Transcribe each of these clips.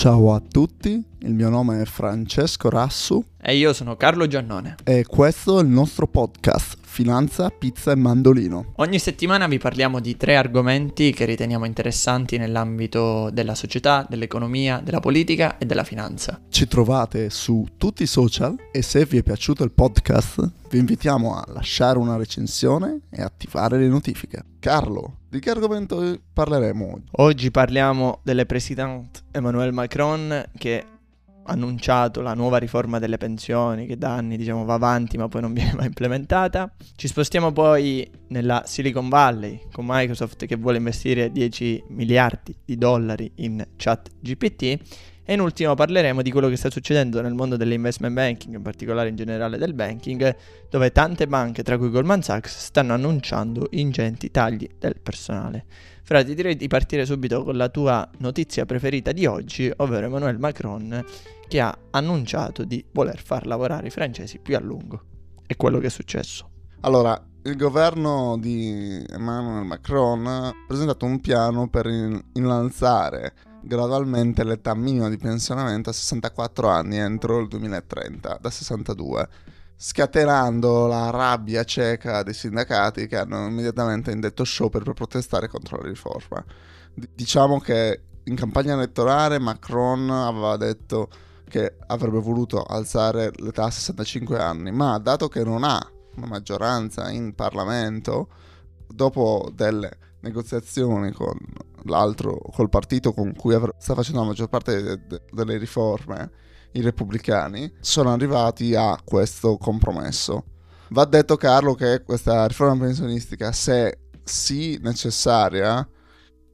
Ciao a tutti, il mio nome è Francesco Rassu E io sono Carlo Giannone. e questo è il nostro podcast Finanza, Pizza e Mandolino. Ogni settimana vi parliamo di tre argomenti che riteniamo interessanti nell'ambito della società, dell'economia, della politica e della finanza. Ci trovate su tutti i social e se vi è piaciuto il podcast vi invitiamo a lasciare una recensione e attivare le notifiche. Carlo, di che argomento parleremo oggi? Oggi parliamo delle President Emmanuel Macron che annunciato la nuova riforma delle pensioni che da anni diciamo va avanti ma poi non viene mai implementata. Ci spostiamo poi nella Silicon Valley con Microsoft che vuole investire 10 miliardi di dollari in chat GPT e in ultimo parleremo di quello che sta succedendo nel mondo dell'investment banking, in particolare in generale del banking, dove tante banche, tra cui Goldman Sachs, stanno annunciando ingenti tagli del personale. Fra, ti direi di partire subito con la tua notizia preferita di oggi, ovvero Emmanuel Macron che ha annunciato di voler far lavorare i francesi più a lungo. È quello che è successo. Allora, il governo di Emmanuel Macron ha presentato un piano per in- innalzare gradualmente l'età minima di pensionamento a 64 anni entro il 2030, da 62, scatenando la rabbia cieca dei sindacati che hanno immediatamente indetto sciopero per protestare contro la riforma. Diciamo che in campagna elettorale Macron aveva detto che avrebbe voluto alzare l'età a 65 anni, ma dato che non ha una maggioranza in Parlamento, dopo delle negoziazioni con l'altro, col partito con cui avr- sta facendo la maggior parte de- de- delle riforme, i repubblicani, sono arrivati a questo compromesso. Va detto, Carlo, che questa riforma pensionistica, se sì necessaria,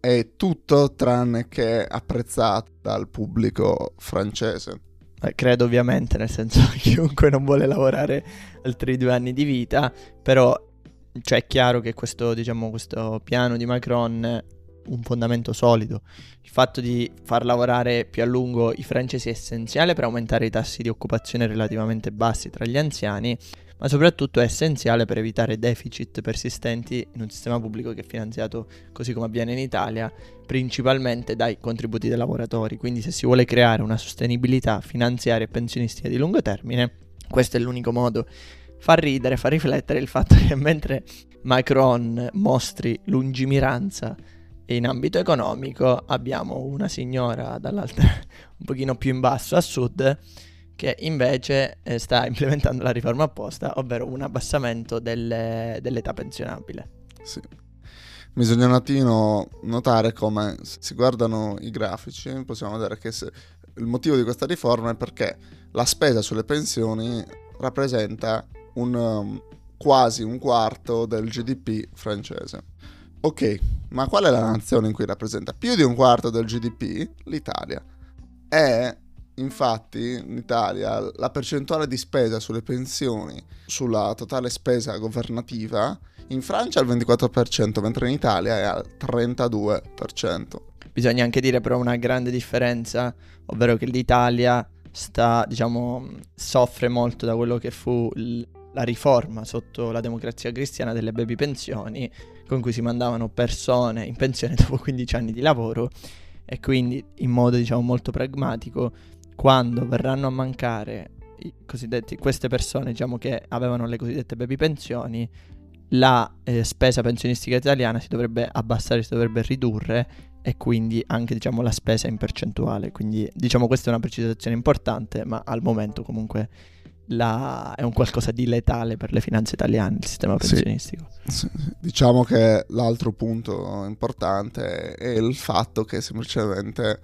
è tutto tranne che apprezzata dal pubblico francese. Eh, credo ovviamente, nel senso che chiunque non vuole lavorare altri due anni di vita, però cioè, è chiaro che questo, diciamo, questo piano di Macron un fondamento solido. Il fatto di far lavorare più a lungo i francesi è essenziale per aumentare i tassi di occupazione relativamente bassi tra gli anziani, ma soprattutto è essenziale per evitare deficit persistenti in un sistema pubblico che è finanziato, così come avviene in Italia, principalmente dai contributi dei lavoratori. Quindi se si vuole creare una sostenibilità finanziaria e pensionistica di lungo termine, questo è l'unico modo. Fa ridere, fa riflettere il fatto che mentre Macron mostri lungimiranza in ambito economico, abbiamo una signora dall'altra, un pochino più in basso a sud, che invece eh, sta implementando la riforma opposta, ovvero un abbassamento delle- dell'età pensionabile. Sì. Bisogna un attimo notare come si guardano i grafici, possiamo vedere che se- il motivo di questa riforma è perché la spesa sulle pensioni rappresenta un, um, quasi un quarto del GDP francese. Ok, ma qual è la nazione in cui rappresenta più di un quarto del GDP? L'Italia. E infatti in Italia la percentuale di spesa sulle pensioni sulla totale spesa governativa in Francia è al 24%, mentre in Italia è al 32%. Bisogna anche dire però una grande differenza, ovvero che l'Italia sta, diciamo, soffre molto da quello che fu la riforma sotto la democrazia cristiana delle baby pensioni, con cui si mandavano persone in pensione dopo 15 anni di lavoro e quindi in modo, diciamo, molto pragmatico, quando verranno a mancare queste persone, diciamo, che avevano le cosiddette baby pensioni, la eh, spesa pensionistica italiana si dovrebbe abbassare, si dovrebbe ridurre e quindi anche diciamo la spesa in percentuale. Quindi diciamo questa è una precisazione importante, ma al momento comunque la- è un qualcosa di letale per le finanze italiane, il sistema pensionistico. Sì, Diciamo che l'altro punto importante è il fatto che semplicemente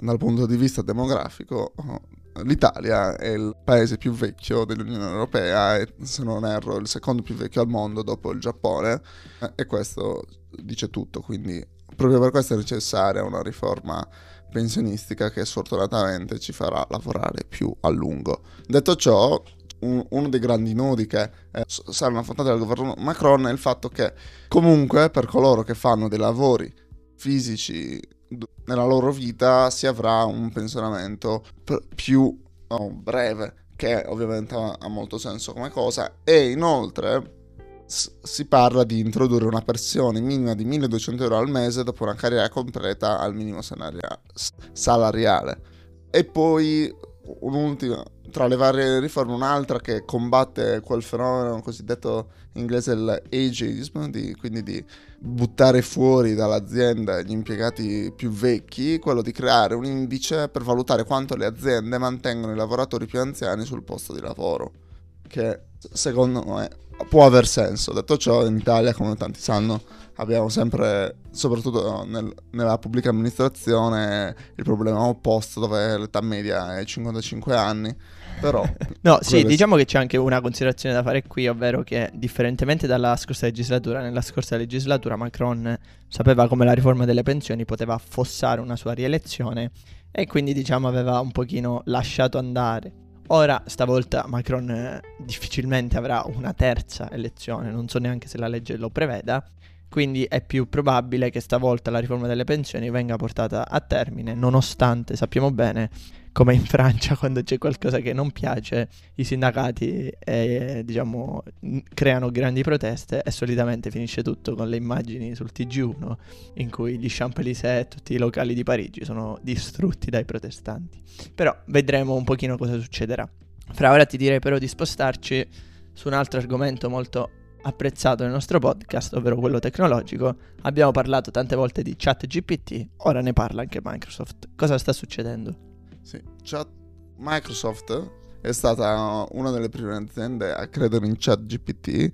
dal punto di vista demografico l'Italia è il paese più vecchio dell'Unione Europea e se non erro il secondo più vecchio al mondo dopo il Giappone e questo dice tutto, quindi proprio per questo è necessaria una riforma pensionistica che sfortunatamente ci farà lavorare più a lungo. Detto ciò, un- uno dei grandi nodi che eh, saranno affrontati dal governo Macron è il fatto che comunque per coloro che fanno dei lavori fisici nella loro vita si avrà un pensionamento p- più oh, breve, che ovviamente ha, molto senso come cosa, e inoltre si parla di introdurre una pensione minima di 1200 euro al mese dopo una carriera completa al minimo salariale. E poi un'ultima, tra le varie riforme, un'altra che combatte quel fenomeno cosiddetto in inglese l'ageism, di, quindi di buttare fuori dall'azienda gli impiegati più vecchi, quello di creare un indice per valutare quanto le aziende mantengono i lavoratori più anziani sul posto di lavoro, che secondo me può aver senso. Detto ciò, in Italia, come tanti sanno, abbiamo sempre, soprattutto nel, nella pubblica amministrazione, il problema opposto dove l'età media è 55 anni. Però, no, sì, diciamo che c'è anche una considerazione da fare qui, ovvero che differentemente dalla scorsa legislatura, nella scorsa legislatura Macron sapeva come la riforma delle pensioni poteva affossare una sua rielezione e quindi diciamo aveva un pochino lasciato andare. Ora, stavolta Macron eh, difficilmente avrà una terza elezione, non so neanche se la legge lo preveda, quindi è più probabile che stavolta la riforma delle pensioni venga portata a termine, nonostante sappiamo bene come in Francia quando c'è qualcosa che non piace, i sindacati eh, diciamo, creano grandi proteste e solitamente finisce tutto con le immagini sul TG1 in cui gli Champs-Élysées e tutti i locali di Parigi sono distrutti dai protestanti. Però vedremo un pochino cosa succederà. Fra ora ti direi però di spostarci su un altro argomento molto apprezzato nel nostro podcast, ovvero quello tecnologico. Abbiamo parlato tante volte di ChatGPT, ora ne parla anche Microsoft. Cosa sta succedendo? Sì, chat Microsoft è stata una delle prime aziende a credere in ChatGPT,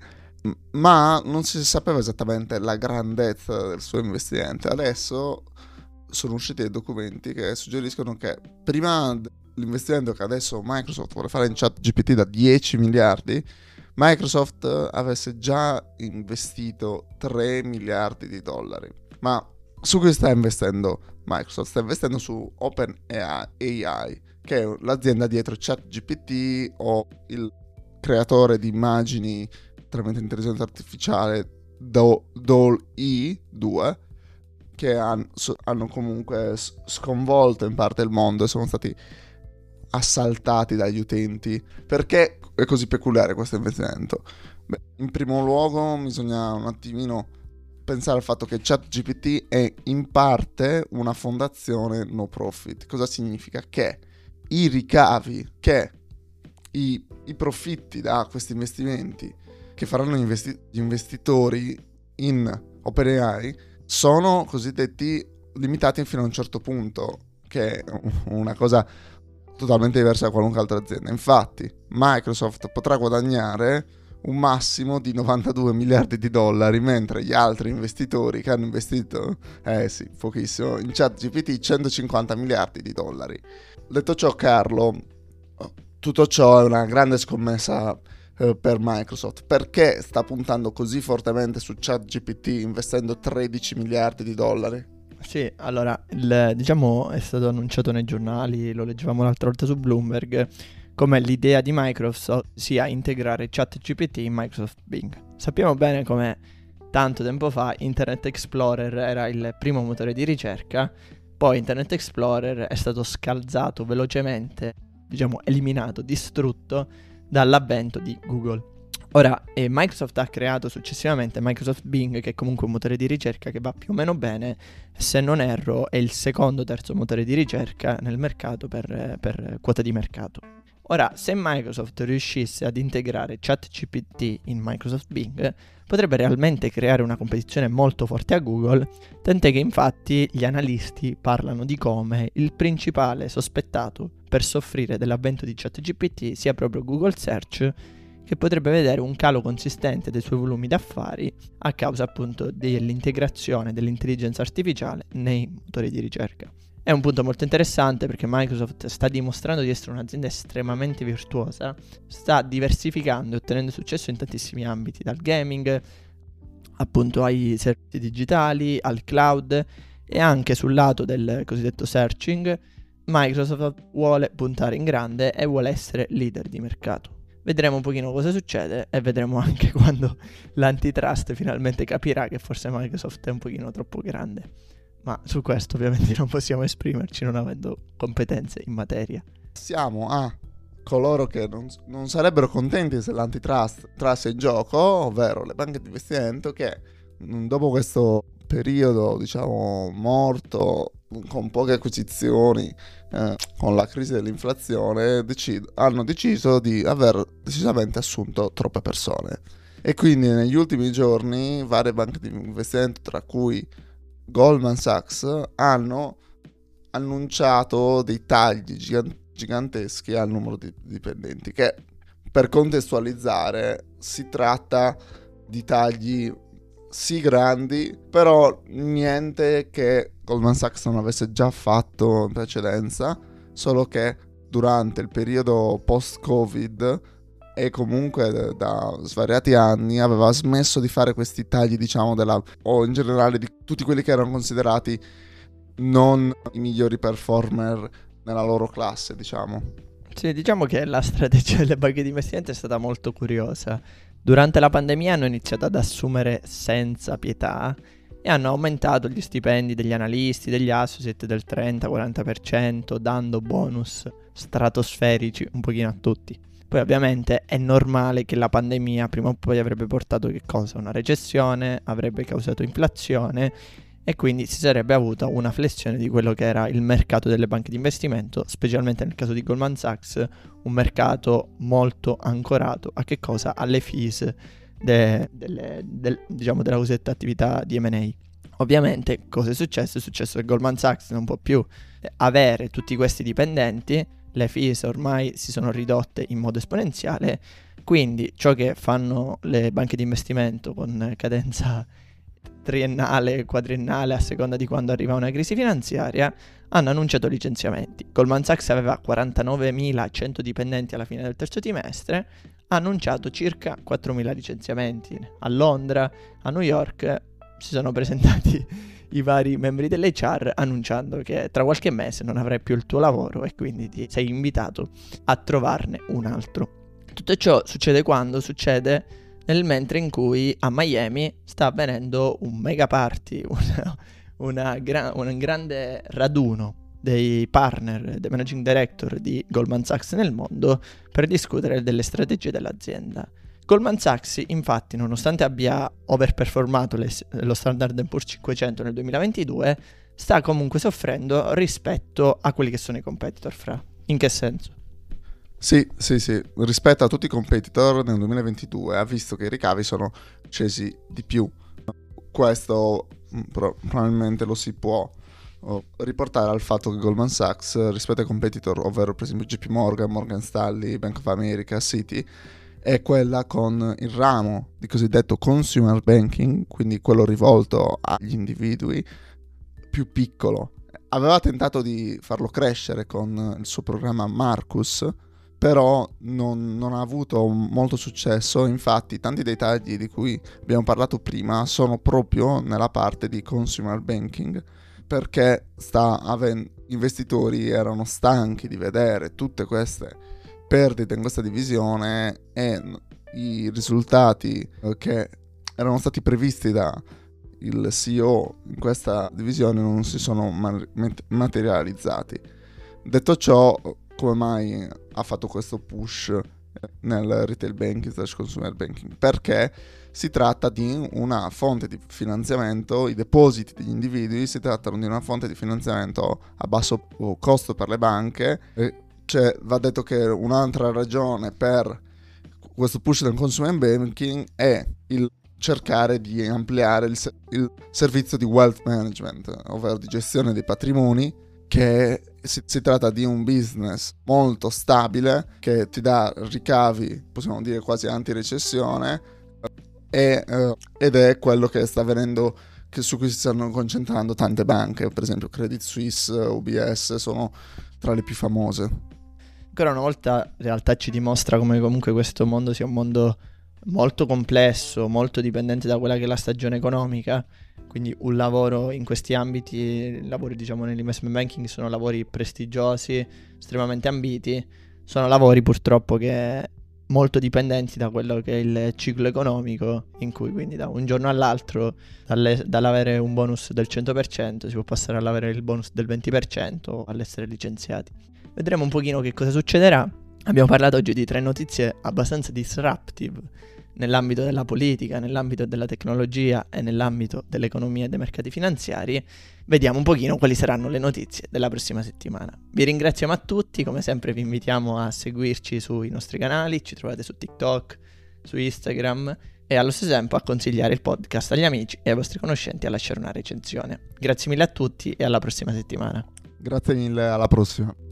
ma non si sapeva esattamente la grandezza del suo investimento. Adesso sono usciti dei documenti che suggeriscono che prima l'investimento che adesso Microsoft vuole fare in ChatGPT da 10 miliardi, Microsoft avesse già investito 3 miliardi di dollari. Ma su cui sta investendo Microsoft? Sta investendo su OpenAI, che è l'azienda dietro ChatGPT o il creatore di immagini tramite intelligenza artificiale DALL-E 2 che hanno, hanno comunque sconvolto in parte il mondo e sono stati assaltati dagli utenti. Perché è così peculiare questo investimento? Beh, in primo luogo bisogna un attimino pensare al fatto che ChatGPT è in parte una fondazione no profit. Cosa significa? Che i ricavi, che i, i profitti da questi investimenti che faranno investi- gli investitori in OpenAI sono cosiddetti limitati fino a un certo punto, che è una cosa totalmente diversa da qualunque altra azienda. Infatti, Microsoft potrà guadagnare un massimo di 92 miliardi di dollari, mentre gli altri investitori che hanno investito, eh sì, pochissimo, in chat GPT 150 miliardi di dollari. Detto ciò, Carlo, tutto ciò è una grande scommessa eh, per Microsoft. Perché sta puntando così fortemente su chat GPT investendo 13 miliardi di dollari? Sì, allora, il, diciamo è stato annunciato nei giornali, lo leggevamo l'altra volta su Bloomberg come l'idea di Microsoft sia integrare ChatGPT in Microsoft Bing. Sappiamo bene come tanto tempo fa Internet Explorer era il primo motore di ricerca, poi Internet Explorer è stato scalzato velocemente, diciamo eliminato, distrutto dall'avvento di Google. Ora, eh, Microsoft ha creato successivamente Microsoft Bing, che è comunque un motore di ricerca che va più o meno bene, se non erro è il secondo o terzo motore di ricerca nel mercato per, per quota di mercato. Ora, se Microsoft riuscisse ad integrare ChatGPT in Microsoft Bing, potrebbe realmente creare una competizione molto forte a Google, tant'è che infatti gli analisti parlano di come il principale sospettato per soffrire dell'avvento di ChatGPT sia proprio Google Search, che potrebbe vedere un calo consistente dei suoi volumi d'affari a causa appunto dell'integrazione dell'intelligenza artificiale nei motori di ricerca. È un punto molto interessante perché Microsoft sta dimostrando di essere un'azienda estremamente virtuosa, sta diversificando e ottenendo successo in tantissimi ambiti, dal gaming appunto ai servizi digitali, al cloud e anche sul lato del cosiddetto searching. Microsoft vuole puntare in grande e vuole essere leader di mercato. Vedremo un pochino cosa succede e vedremo anche quando l'antitrust finalmente capirà che forse Microsoft è un pochino troppo grande ma su questo ovviamente non possiamo esprimerci non avendo competenze in materia. Siamo a coloro che non, non sarebbero contenti se l'antitrust trasse in gioco, ovvero le banche di investimento che mm, dopo questo periodo, diciamo, morto con poche acquisizioni, eh, con la crisi dell'inflazione, decid- hanno deciso di aver decisamente assunto troppe persone. E quindi negli ultimi giorni varie banche di investimento, tra cui Goldman Sachs, hanno annunciato dei tagli giganteschi al numero di dipendenti, che per contestualizzare si tratta di tagli sì grandi, però niente che Goldman Sachs non avesse già fatto in precedenza, solo che durante il periodo post-Covid e comunque da svariati anni aveva smesso di fare questi tagli, diciamo, della, o in generale di tutti quelli che erano considerati non i migliori performer nella loro classe, diciamo. Sì, diciamo che la strategia delle banche di investimento è stata molto curiosa. Durante la pandemia hanno iniziato ad assumere senza pietà e hanno aumentato gli stipendi degli analisti, degli associate del 30-40%, dando bonus stratosferici un pochino a tutti. Poi ovviamente è normale che la pandemia prima o poi avrebbe portato che cosa? Una recessione, avrebbe causato inflazione e quindi si sarebbe avuta una flessione di quello che era il mercato delle banche di investimento, specialmente nel caso di Goldman Sachs, un mercato molto ancorato a che cosa? Alle fees de, delle, del, diciamo della cosiddetta attività di M&A. Ovviamente cosa è successo? È successo che Goldman Sachs non può più avere tutti questi dipendenti, le fees ormai si sono ridotte in modo esponenziale, quindi ciò che fanno le banche di investimento con cadenza triennale, quadriennale, a seconda di quando arriva una crisi finanziaria, hanno annunciato licenziamenti. Goldman Sachs aveva 49.100 dipendenti alla fine del terzo trimestre, ha annunciato circa 4.000 licenziamenti. A Londra, a New York si sono presentati i vari membri dell'HR annunciando che tra qualche mese non avrai più il tuo lavoro e quindi ti sei invitato a trovarne un altro. Tutto ciò succede quando? Succede nel mentre in cui a Miami sta avvenendo un mega party, una, una gra- un grande raduno dei partner, dei managing director di Goldman Sachs nel mondo per discutere delle strategie dell'azienda. Goldman Sachs, infatti, nonostante abbia overperformato le, lo Standard Poor's 500 nel 2022, sta comunque soffrendo rispetto a quelli che sono i competitor fra. In che senso? Sì, sì, sì. Rispetto a tutti i competitor nel 2022 ha visto che i ricavi sono scesi di più. Questo mm, pro- probabilmente lo si può oh, riportare al fatto che Goldman Sachs rispetto ai competitor, ovvero per esempio JP Morgan, Morgan Stanley, Bank of America, Citi, è quella con il ramo di cosiddetto consumer banking, quindi quello rivolto agli individui, più piccolo. Aveva tentato di farlo crescere con il suo programma Marcus, però non, non, ha avuto molto successo, infatti tanti dei tagli di cui abbiamo parlato prima sono proprio nella parte di consumer banking, perché aven- gli investitori erano stanchi di vedere tutte queste perdite in questa divisione e i risultati eh, che erano stati previsti da il CEO in questa divisione non si sono materializzati. Detto ciò, come mai ha fatto questo push nel retail banking slash consumer banking? Perché si tratta di una fonte di finanziamento, i depositi degli individui si trattano di una fonte di finanziamento a basso costo per le banche. Cioè, va detto che un'altra ragione per questo push del consumer banking è il cercare di ampliare il, il servizio di wealth management, ovvero di gestione dei patrimoni che si, si, tratta di un business molto stabile che ti dà ricavi, possiamo dire quasi anti-recessione, e, eh, ed è quello che sta avvenendo, che, su cui si stanno concentrando tante banche, per esempio Credit Suisse, UBS, sono tra le più famose. Ancora una volta in realtà ci dimostra come comunque questo mondo sia un mondo molto complesso, molto dipendente da quella che è la stagione economica quindi un lavoro in questi ambiti, lavori diciamo nell'investment banking sono lavori prestigiosi, estremamente ambiti, sono lavori purtroppo che molto dipendenti da quello che è il ciclo economico, in cui quindi da un giorno all'altro, dalle, dall'avere un bonus del 100%, si può passare all'avere il bonus del 20% all'essere licenziati. Vedremo un pochino che cosa succederà. Abbiamo parlato oggi di tre notizie abbastanza disruptive nell'ambito della politica, nell'ambito della tecnologia e nell'ambito dell'economia e dei mercati finanziari. Vediamo un pochino quali saranno le notizie della prossima settimana. Vi ringraziamo a tutti, come sempre vi invitiamo a seguirci sui nostri canali, ci trovate su TikTok, su Instagram e allo stesso tempo a consigliare il podcast agli amici e ai vostri conoscenti a lasciare una recensione. Grazie mille a tutti e alla prossima settimana. Grazie mille, alla prossima.